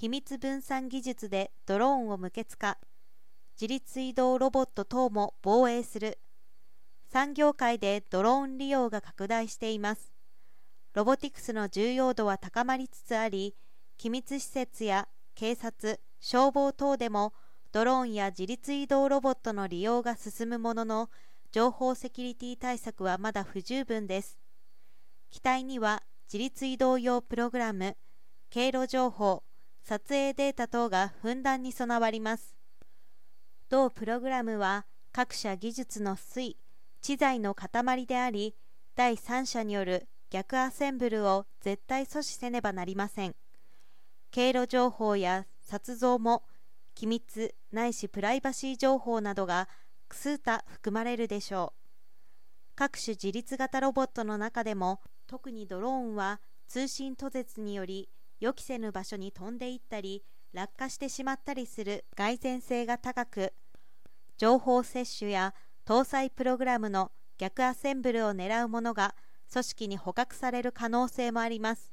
秘密分散技術でドローンを無血化。自立移動ロボット等も防衛する。産業界でドローン利用が拡大しています。ロボティクスの重要度は高まりつつあり機密施設や警察消防等でもドローンや自立移動ロボットの利用が進むものの情報セキュリティ対策はまだ不十分です。機体には自立移動用プログラム経路情報撮影データ等がふんだんに備わります。同プログラムは各社技術の推知財の塊であり第三者による逆アセンブルを絶対阻止せねばなりません。経路情報や撮像も機密ないしプライバシー情報などが数多含まれるでしょう。各種自立型ロボットの中でも特にドローンは通信途絶により予期せぬ場所に飛んでいったり落下してしまったりする蓋然性が高く情報摂取や搭載プログラムの逆アセンブルを狙うものが組織に捕獲される可能性もあります。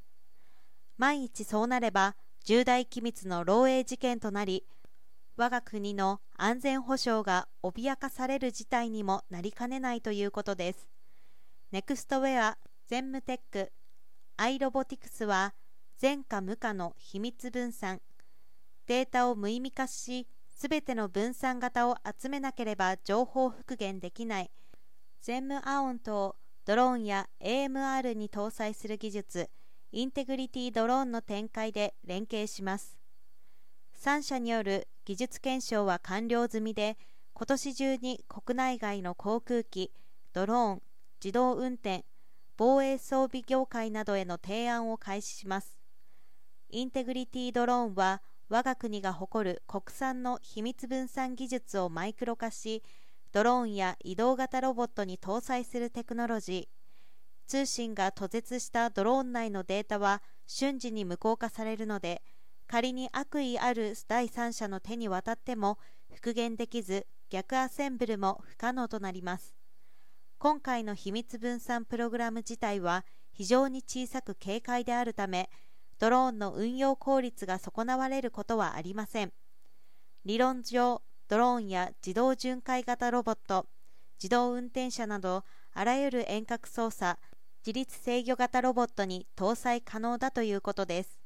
万一そうなれば重大機密の漏洩事件となり我が国の安全保障が脅かされる事態にもなりかねないということです。ネクストウェア全務テックアイロボティクスは全可無可の秘密分散。データを無意味化しすべての分散型を集めなければ情報復元できない。全務アオンとドローンや AMR に搭載する技術インテグリティドローンの展開で連携します。3社による技術検証は完了済みで今年中に国内外の航空機ドローン自動運転防衛装備業界などへの提案を開始します。インテグリティドローンは我が国が誇る国産の秘密分散技術をマイクロ化しドローンや移動型ロボットに搭載するテクノロジー。通信が途絶したドローン内のデータは瞬時に無効化されるので仮に悪意ある第三者の手に渡っても復元できず逆アセンブルも不可能となります。今回の秘密分散プログラム自体は非常に小さく軽快であるためドローンの運用効率が損なわれることはありません。理論上ドローンや自動巡回型ロボット自動運転車などあらゆる遠隔操作自律制御型ロボットに搭載可能だということです。